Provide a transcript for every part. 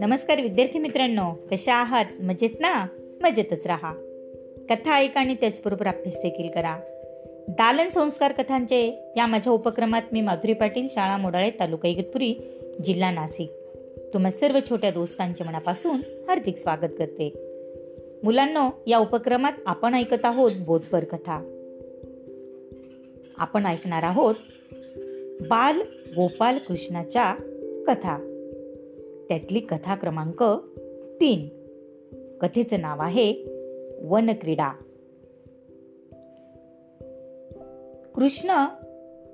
नमस्कार विद्यार्थी मित्रांनो कशा आहात? मजेत ना? मजेतच राहा. कथा ऐका आणि त्याचबरोबर अभ्यास देखील करा. दालन संस्कार कथांचे या माझ्या उपक्रमात मी माधुरी पाटील शाळा मोडाळे तालुका इगतपुरी जिल्हा नाशिक. तुम्हा सर्व छोट्या दोस्तांच्या मनापासून हार्दिक स्वागत करते. मुलांनो या उपक्रमात आपण ऐकत आहोत बोधपर कथा. आपण ऐकणार आहोत बाल गोपाल कृष्णाच्या कथा. त्यातली कथा क्रमांक तीन. कथेचं नाव आहे वनक्रीडा. कृष्ण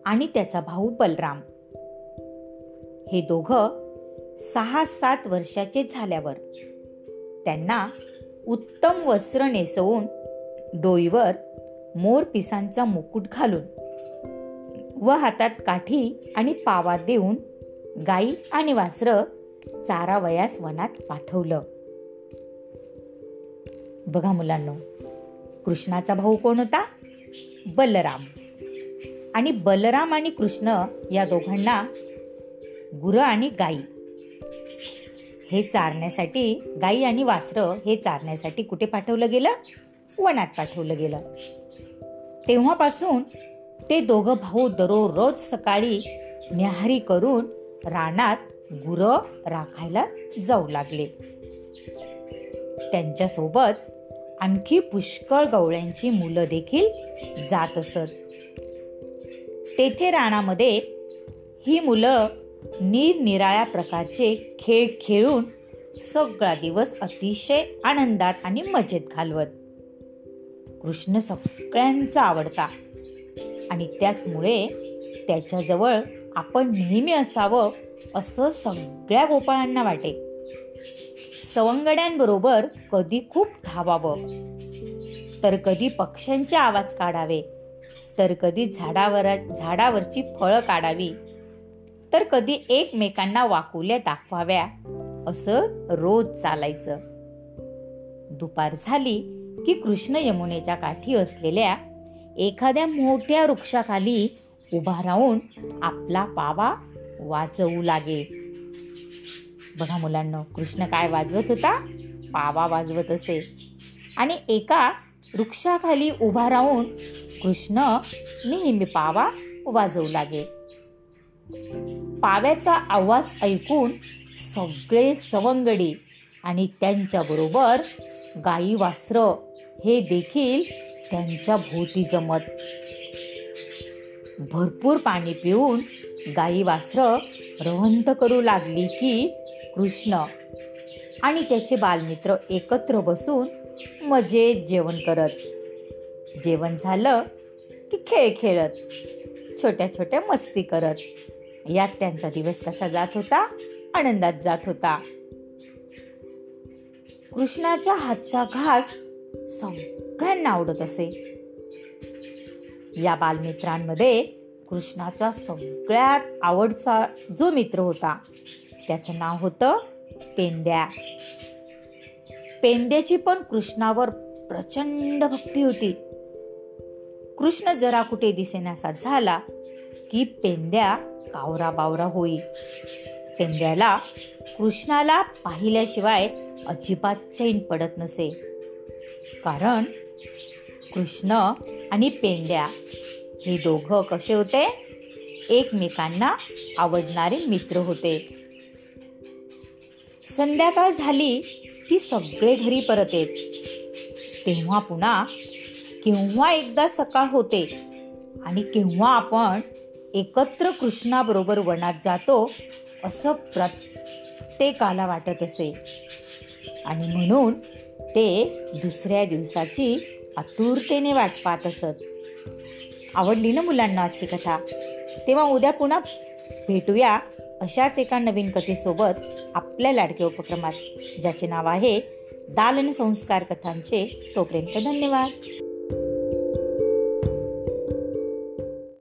आणि त्याचा भाऊ बलराम. हे दोघ सहा सात वर्षाचे झाल्यावर त्यांना उत्तम वस्त्र नेसवून डोईवर मोर पिसांचा मुकुट घालून व हातात काठी आणि पावा देऊन गाई आणि वासर चारावयास वनात पाठवलं. बघा मुलांना कृष्णाचा भाऊ कोण होता? बलराम. आणि बलराम आणि कृष्ण या दोघांना गुर आणि गाई. हे चारण्यासाठी गाई आणि वासर हे चारण्यासाठी कुठे पाठवलं गेलं? वनात पाठवलं गेलं. तेव्हापासून ते दोघं भाऊ दररोज सकाळी न्याहारी करून रानात गुर राखायला जाऊ लागले. त्यांच्यासोबत आणखी पुष्कळ गवळ्यांची मुलं देखील जात असत. तेथे राणामध्ये ही मुलं निरनिराळ्या प्रकारचे खेळ खेळून सगळा दिवस अतिशय आनंदात आणि मजेत घालवत. कृष्ण सगळ्यांचा आवडता. आणि त्याचमुळे त्याच्याजवळ आपण नेहमी असावं असं सगळ्या गोपाळांना वाटे. सवंगड्यांबरोबर कधी खूप धावावं. तर कधी पक्ष्यांचे आवाज काढावे. तर कधी झाडावर झाडावरची फळं काढावी. तर कधी एकमेकांना वाकुल्या दाखवाव्या असं रोज चालायचं. दुपार झाली की कृष्ण यमुनेच्या काठी असलेल्या एखाद्या मोठ्या वृक्षाखाली उभा राहून आपला पावा वाजवू लागे. बघा मुलांना कृष्ण काय वाजवत होता? पावा वाजवत असे. आणि एका वृक्षाखाली उभा राहून कृष्ण नेहमी पावा वाजवू लागे. पाव्याचा आवाज ऐकून सगळे सवंगडी आणि त्यांच्याबरोबर गाई वासर हे देखील त्यांच्या भोवती जमत. भरपूर पाणी पिऊन गाई वासर रवंत करू लागली की कृष्ण आणि त्याचे बालमित्र एकत्र बसून मजेत जेवण करत. जेवण झालं की खेळ खेळत छोट्या छोट्या मस्ती करत. यात त्यांचा दिवस कसा जात होता? आनंदात जात होता. कृष्णाच्या हातचा घास सगळ्यांना आवडत असे. या बालमित्रांमध्ये कृष्णाचा सगळ्यात आवडचा जो मित्र होता त्याचं नाव होतं पेंड्या. पेंड्याची पण कृष्णावर प्रचंड भक्ती होती. कृष्ण जरा कुठे दिसेनासा झाला की पेंड्या कावरा बावरा होई. पेंड्याला कृष्णाला पाहिल्याशिवाय अजिबात चैन पडत नसे. कारण कृष्ण आणि पेंड्या हे दोघं कसे होते? एकमेकांना आवडणारे मित्र होते. संध्याकाळ झाली की सगळे घरी परत येत. तेव्हा पुन्हा केव्हा एकदा सकाळ होते आणि केव्हा आपण एकत्र कृष्णाबरोबर वनात जातो असं प्रत्येकाला वाटत असे. आणि म्हणून ते दुसऱ्या दिवसाची आतुरतेने वाट पाहत असत. आवडली ना मुलांना आजची कथा? तेव्हा उद्या पुन्हा भेटूया अशाच एका नवीन कथेसोबत आपल्या लाडक्या उपक्रमात ज्याचे नाव आहे दालन संस्कार कथांचे. तोपर्यंत धन्यवाद.